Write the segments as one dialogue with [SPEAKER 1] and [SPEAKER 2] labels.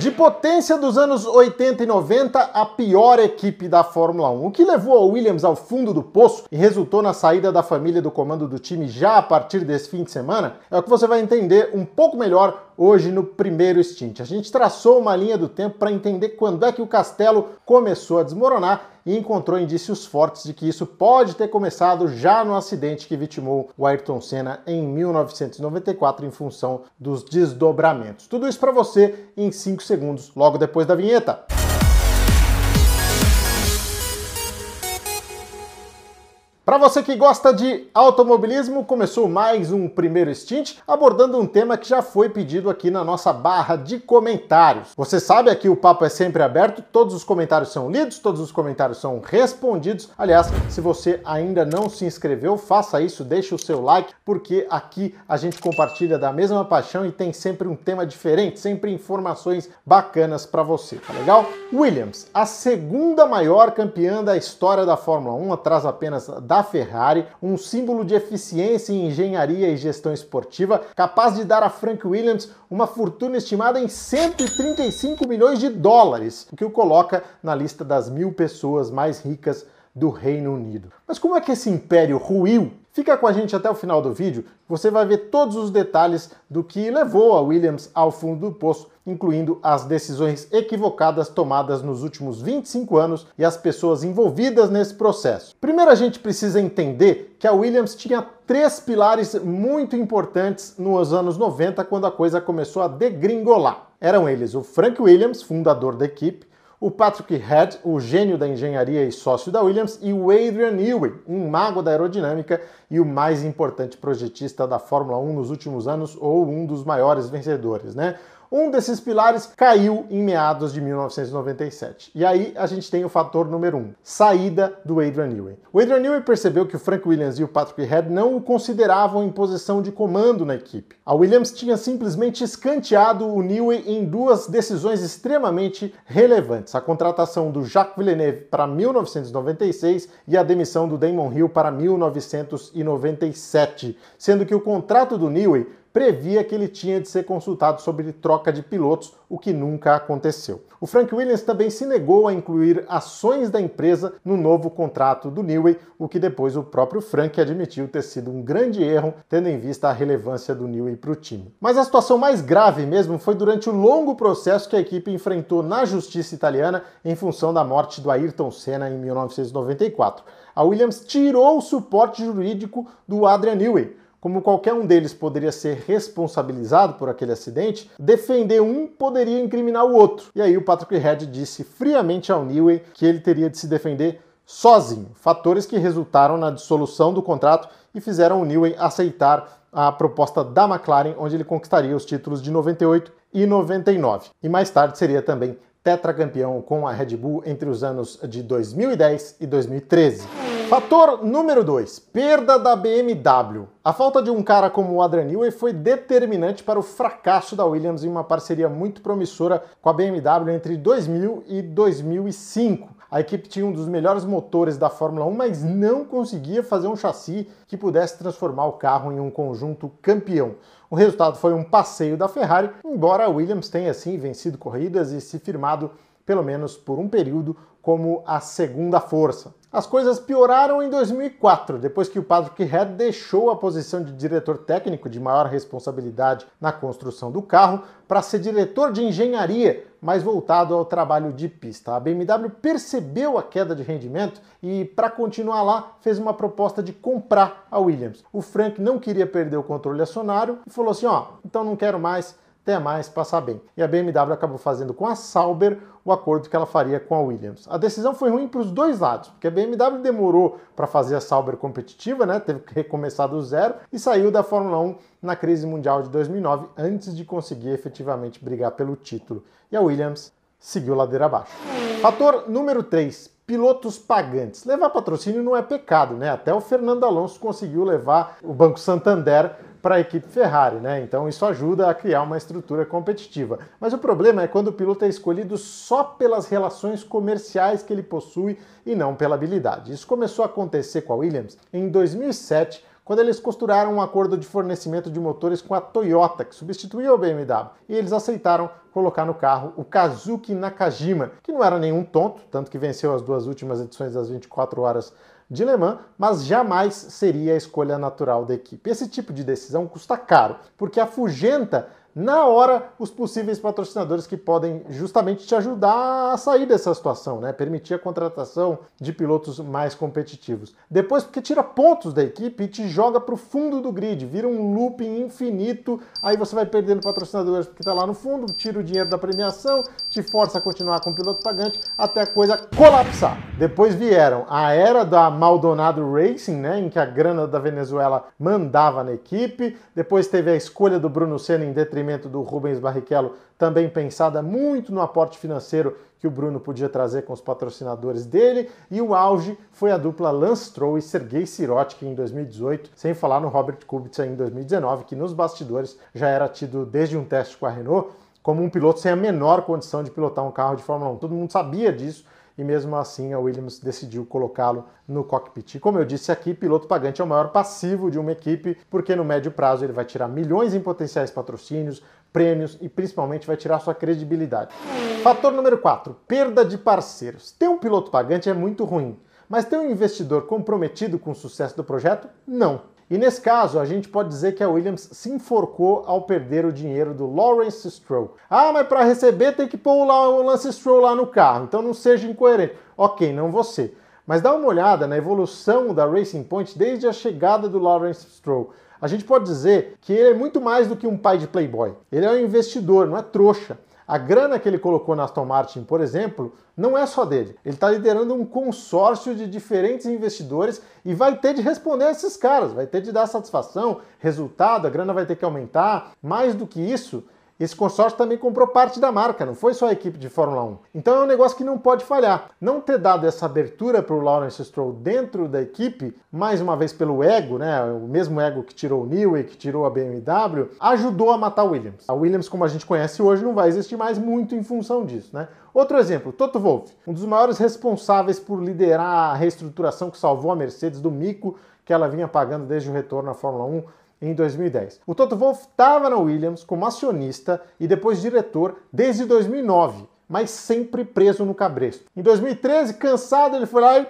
[SPEAKER 1] De potência dos anos 80 e 90, a pior equipe da Fórmula 1, o que levou a Williams ao fundo do poço e resultou na saída da família do comando do time já a partir desse fim de semana, é o que você vai entender um pouco melhor hoje no primeiro stint. A gente traçou uma linha do tempo para entender quando é que o castelo começou a desmoronar e encontrou indícios fortes de que isso pode ter começado já no acidente que vitimou o Ayrton Senna em 1994 em função dos desdobramentos. Tudo isso para você em 5 segundos, logo depois da vinheta. Para você que gosta de automobilismo, começou mais um primeiro stint abordando um tema que já foi pedido aqui na nossa barra de comentários. Você sabe aqui o papo é sempre aberto, todos os comentários são lidos, todos os comentários são respondidos. Aliás, se você ainda não se inscreveu, faça isso, deixe o seu like, porque aqui a gente compartilha da mesma paixão e tem sempre um tema diferente, sempre informações bacanas para você, tá legal? Williams, a segunda maior campeã da história da Fórmula 1, atrás apenas da Ferrari, um símbolo de eficiência em engenharia e gestão esportiva, capaz de dar a Frank Williams uma fortuna estimada em 135 milhões de dólares, o que o coloca na lista das mil pessoas mais ricas do Reino Unido. Mas como é que esse império ruiu Fica com a gente até o final do vídeo, você vai ver todos os detalhes do que levou a Williams ao fundo do poço, incluindo as decisões equivocadas tomadas nos últimos 25 anos e as pessoas envolvidas nesse processo. Primeiro a gente precisa entender que a Williams tinha três pilares muito importantes nos anos 90, quando a coisa começou a degringolar. Eram eles o Frank Williams, fundador da equipe, o Patrick Head, o gênio da engenharia e sócio da Williams, e o Adrian Newey, um mago da aerodinâmica e o mais importante projetista da Fórmula 1 nos últimos anos, ou um dos maiores vencedores, né? Um desses pilares caiu em meados de 1997. E aí a gente tem o fator número um, saída do Adrian Newey. O Adrian Newey percebeu que o Frank Williams e o Patrick Head não o consideravam em posição de comando na equipe. A Williams tinha simplesmente escanteado o Newey em duas decisões extremamente relevantes: a contratação do Jacques Villeneuve para 1996 e a demissão do Damon Hill para 1997, sendo que o contrato do Newey previa que ele tinha de ser consultado sobre troca de pilotos, o que nunca aconteceu. O Frank Williams também se negou a incluir ações da empresa no novo contrato do Newey, o que depois o próprio Frank admitiu ter sido um grande erro, tendo em vista a relevância do Newey para o time. Mas a situação mais grave mesmo foi durante o longo processo que a equipe enfrentou na justiça italiana em função da morte do Ayrton Senna em 1994. A Williams tirou o suporte jurídico do Adrian Newey, como qualquer um deles poderia ser responsabilizado por aquele acidente, defender um poderia incriminar o outro. E aí o Patrick Head disse friamente ao Newey que ele teria de se defender sozinho. Fatores que resultaram na dissolução do contrato e fizeram o Newey aceitar a proposta da McLaren, onde ele conquistaria os títulos de 98 e 99. E mais tarde seria também tetracampeão com a Red Bull entre os anos de 2010 e 2013. Fator número 2, perda da BMW. A falta de um cara como o Adrian Newey foi determinante para o fracasso da Williams em uma parceria muito promissora com a BMW entre 2000 e 2005. A equipe tinha um dos melhores motores da Fórmula 1, mas não conseguia fazer um chassi que pudesse transformar o carro em um conjunto campeão. O resultado foi um passeio da Ferrari, embora a Williams tenha sim vencido corridas e se firmado, pelo menos por um período, como a segunda força. As coisas pioraram em 2004, depois que o Patrick Head deixou a posição de diretor técnico de maior responsabilidade na construção do carro para ser diretor de engenharia, mais voltado ao trabalho de pista. A BMW percebeu a queda de rendimento e, para continuar lá, fez uma proposta de comprar a Williams. O Frank não queria perder o controle acionário e falou assim: ó, então não quero mais até mais passar bem. E a BMW acabou fazendo com a Sauber o acordo que ela faria com a Williams. A decisão foi ruim para os dois lados, porque a BMW demorou para fazer a Sauber competitiva, né? teve que recomeçar do zero e saiu da Fórmula 1 na crise mundial de 2009 antes de conseguir efetivamente brigar pelo título. E a Williams seguiu ladeira abaixo. Fator número 3, pilotos pagantes. Levar patrocínio não é pecado, né? Até o Fernando Alonso conseguiu levar o Banco Santander para a equipe Ferrari, né? Então isso ajuda a criar uma estrutura competitiva. Mas o problema é quando o piloto é escolhido só pelas relações comerciais que ele possui e não pela habilidade. Isso começou a acontecer com a Williams em 2007 quando eles costuraram um acordo de fornecimento de motores com a Toyota, que substituiu a BMW, e eles aceitaram colocar no carro o Kazuki Nakajima, que não era nenhum tonto, tanto que venceu as duas últimas edições das 24 horas de Le Mans, mas jamais seria a escolha natural da equipe. Esse tipo de decisão custa caro, porque afugenta na hora os possíveis patrocinadores que podem justamente te ajudar a sair dessa situação, né? Permitir a contratação de pilotos mais competitivos. Depois, porque tira pontos da equipe e te joga para o fundo do grid, vira um looping infinito, aí você vai perdendo patrocinadores porque está lá no fundo, tira o dinheiro da premiação, te força a continuar com o piloto pagante até a coisa colapsar. Depois vieram a era da Maldonado Racing, né, em que a grana da Venezuela mandava na equipe, depois teve a escolha do Bruno Senna em detrimento detrimento do Rubens Barrichello, também pensada muito no aporte financeiro que o Bruno podia trazer com os patrocinadores dele, e o auge foi a dupla Lance Stroll e Sergei Sirotkin em 2018, sem falar no Robert Kubica em 2019, que nos bastidores já era tido desde um teste com a Renault como um piloto sem a menor condição de pilotar um carro de Fórmula 1. Todo mundo sabia disso, e mesmo assim a Williams decidiu colocá-lo no cockpit. E como eu disse aqui, piloto pagante é o maior passivo de uma equipe, porque no médio prazo ele vai tirar milhões em potenciais patrocínios, prêmios e principalmente vai tirar sua credibilidade. Fator número 4, perda de parceiros. Ter um piloto pagante é muito ruim, mas ter um investidor comprometido com o sucesso do projeto, não. E nesse caso, a gente pode dizer que a Williams se enforcou ao perder o dinheiro do Lawrence Stroll. Ah, mas para receber tem que pôr o Lance Stroll lá no carro, então não seja incoerente. Ok, não você. Mas dá uma olhada na evolução da Racing Point desde a chegada do Lawrence Stroll. A gente pode dizer que ele é muito mais do que um pai de playboy. Ele é um investidor, não é trouxa. A grana que ele colocou na Aston Martin, por exemplo, não é só dele. Ele está liderando um consórcio de diferentes investidores e vai ter de responder a esses caras, vai ter de dar satisfação, resultado, a grana vai ter que aumentar. Mais do que isso, esse consórcio também comprou parte da marca, não foi só a equipe de Fórmula 1. Então é um negócio que não pode falhar. Não ter dado essa abertura para o Lawrence Stroll dentro da equipe, mais uma vez pelo ego, né, o mesmo ego que tirou o Newey, que tirou a BMW, ajudou a matar o Williams. A Williams, como a gente conhece hoje, não vai existir mais muito em função disso, né? Outro exemplo, Toto Wolff, um dos maiores responsáveis por liderar a reestruturação que salvou a Mercedes do mico que ela vinha pagando desde o retorno à Fórmula 1 em 2010. O Toto Wolff estava na Williams como acionista e depois diretor desde 2009, mas sempre preso no cabresto. Em 2013, cansado, ele foi lá e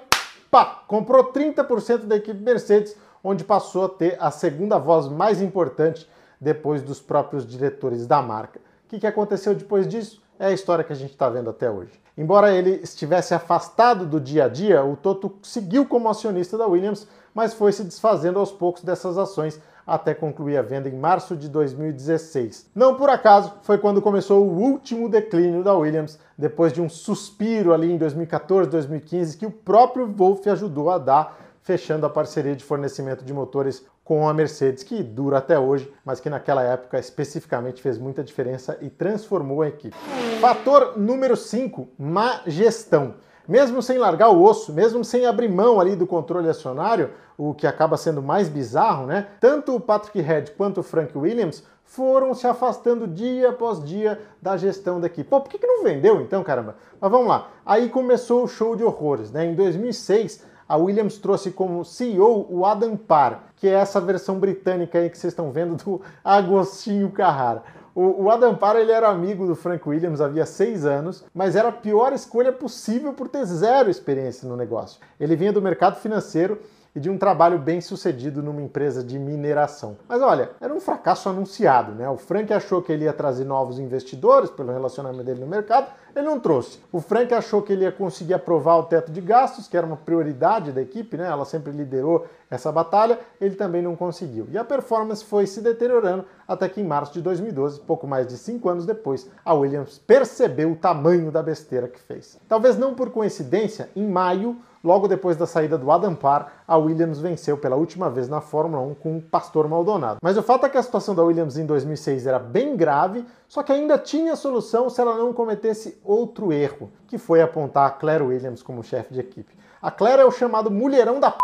[SPEAKER 1] pá, comprou 30% da equipe Mercedes, onde passou a ter a segunda voz mais importante depois dos próprios diretores da marca. O que, que aconteceu depois disso? É a história que a gente está vendo até hoje. Embora ele estivesse afastado do dia a dia, o Toto seguiu como acionista da Williams, mas foi se desfazendo aos poucos dessas ações até concluir a venda em março de 2016. Não por acaso, foi quando começou o último declínio da Williams, depois de um suspiro ali em 2014, 2015, que o próprio Wolff ajudou a dar, fechando a parceria de fornecimento de motores com a Mercedes, que dura até hoje, mas que naquela época especificamente fez muita diferença e transformou a equipe. Fator número 5, má gestão mesmo sem largar o osso, mesmo sem abrir mão ali do controle acionário, o que acaba sendo mais bizarro, né? Tanto o Patrick Head quanto o Frank Williams foram se afastando dia após dia da gestão da equipe. Pô, por que, que não vendeu então, caramba? Mas vamos lá. Aí começou o show de horrores, né? Em 2006, a Williams trouxe como CEO o Adam Parr, que é essa versão britânica aí que vocês estão vendo do Agostinho Carrara. O, o Adam Parra ele era amigo do Frank Williams havia seis anos, mas era a pior escolha possível por ter zero experiência no negócio. Ele vinha do mercado financeiro e de um trabalho bem sucedido numa empresa de mineração. Mas olha, era um fracasso anunciado, né? O Frank achou que ele ia trazer novos investidores pelo relacionamento dele no mercado, ele não trouxe. O Frank achou que ele ia conseguir aprovar o teto de gastos, que era uma prioridade da equipe, né? Ela sempre liderou essa batalha, ele também não conseguiu. E a performance foi se deteriorando até que em março de 2012, pouco mais de cinco anos depois, a Williams percebeu o tamanho da besteira que fez. Talvez não por coincidência, em maio Logo depois da saída do Adam Parr, a Williams venceu pela última vez na Fórmula 1 com o Pastor Maldonado. Mas o fato é que a situação da Williams em 2006 era bem grave, só que ainda tinha solução se ela não cometesse outro erro, que foi apontar a Claire Williams como chefe de equipe. A Claire é o chamado mulherão da p...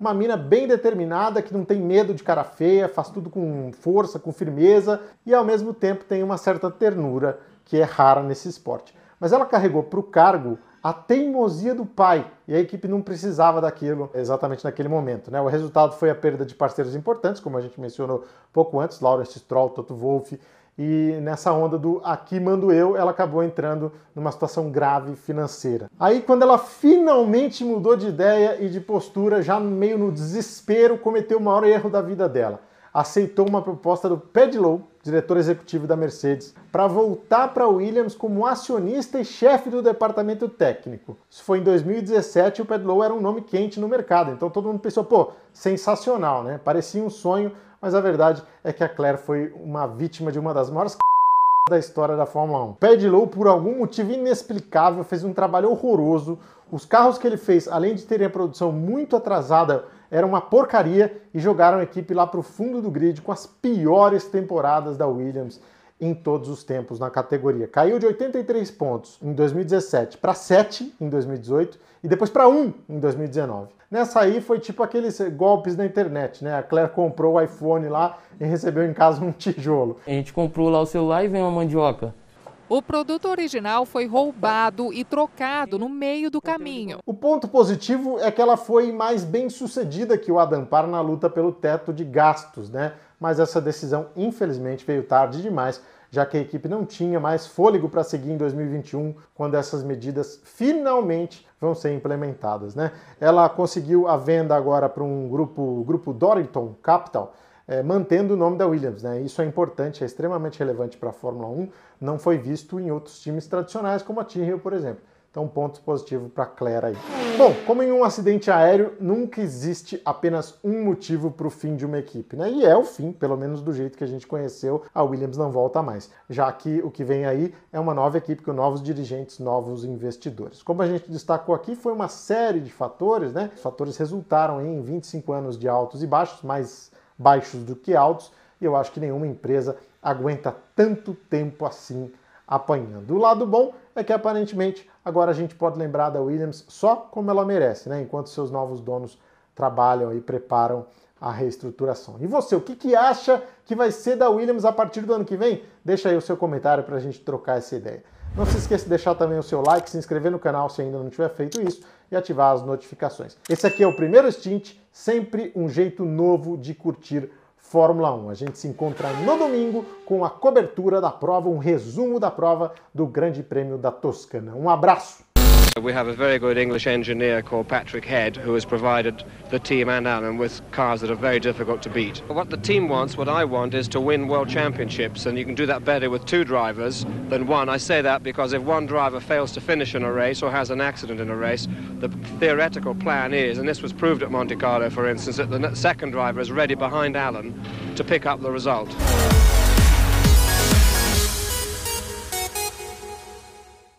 [SPEAKER 1] uma mina bem determinada, que não tem medo de cara feia, faz tudo com força, com firmeza e ao mesmo tempo tem uma certa ternura que é rara nesse esporte. Mas ela carregou para o cargo a teimosia do pai. E a equipe não precisava daquilo exatamente naquele momento. Né? O resultado foi a perda de parceiros importantes, como a gente mencionou pouco antes, Lawrence Stroll, Toto Wolff, e nessa onda do aqui mando eu, ela acabou entrando numa situação grave financeira. Aí quando ela finalmente mudou de ideia e de postura, já meio no desespero, cometeu o maior erro da vida dela. Aceitou uma proposta do Pedlow, diretor executivo da Mercedes, para voltar para a Williams como acionista e chefe do departamento técnico. Isso foi em 2017 e o Pedlow era um nome quente no mercado, então todo mundo pensou, pô, sensacional, né? Parecia um sonho, mas a verdade é que a Claire foi uma vítima de uma das maiores da história da Fórmula 1. Paddy Lowe, por algum motivo inexplicável, fez um trabalho horroroso. Os carros que ele fez, além de terem a produção muito atrasada, eram uma porcaria e jogaram a equipe lá para o fundo do grid com as piores temporadas da Williams em todos os tempos na categoria. Caiu de 83 pontos em 2017 para 7 em 2018 e depois para 1 em 2019. Nessa aí foi tipo aqueles golpes na internet, né? A Claire comprou o iPhone lá e recebeu em casa um tijolo.
[SPEAKER 2] A gente comprou lá o celular e vem uma mandioca.
[SPEAKER 3] O produto original foi roubado e trocado no meio do caminho.
[SPEAKER 1] O ponto positivo é que ela foi mais bem sucedida que o Adampar na luta pelo teto de gastos, né? Mas essa decisão, infelizmente, veio tarde demais, já que a equipe não tinha mais fôlego para seguir em 2021, quando essas medidas finalmente vão ser implementadas, né? Ela conseguiu a venda agora para um grupo, grupo Dorrington Capital, é, mantendo o nome da Williams. Né? Isso é importante, é extremamente relevante para a Fórmula 1, não foi visto em outros times tradicionais, como a Tyrrell, por exemplo. Então, ponto positivo para Claire aí. Bom, como em um acidente aéreo, nunca existe apenas um motivo para o fim de uma equipe, né? E é o fim, pelo menos do jeito que a gente conheceu, a Williams não volta mais. Já que o que vem aí é uma nova equipe com novos dirigentes, novos investidores. Como a gente destacou aqui, foi uma série de fatores, né? Os fatores resultaram em 25 anos de altos e baixos, mais baixos do que altos, e eu acho que nenhuma empresa aguenta tanto tempo assim apanhando. O lado bom é que aparentemente agora a gente pode lembrar da Williams só como ela merece, né? enquanto seus novos donos trabalham e preparam a reestruturação. E você, o que, que acha que vai ser da Williams a partir do ano que vem? Deixa aí o seu comentário para a gente trocar essa ideia. Não se esqueça de deixar também o seu like, se inscrever no canal se ainda não tiver feito isso e ativar as notificações. Esse aqui é o primeiro stint, sempre um jeito novo de curtir Fórmula 1. A gente se encontra no domingo com a cobertura da prova, um resumo da prova do Grande Prêmio da Toscana. Um abraço!
[SPEAKER 4] We have a very good English engineer called Patrick Head who has provided the team and Alan with cars that are very difficult to beat. What the team wants, what I want, is to win world championships and you can do that better with two drivers than one. I say that because if one driver fails to finish in a race or has an accident in a race, the theoretical plan is, and this was proved at Monte Carlo for instance, that the second driver is ready behind Alan to pick up the result.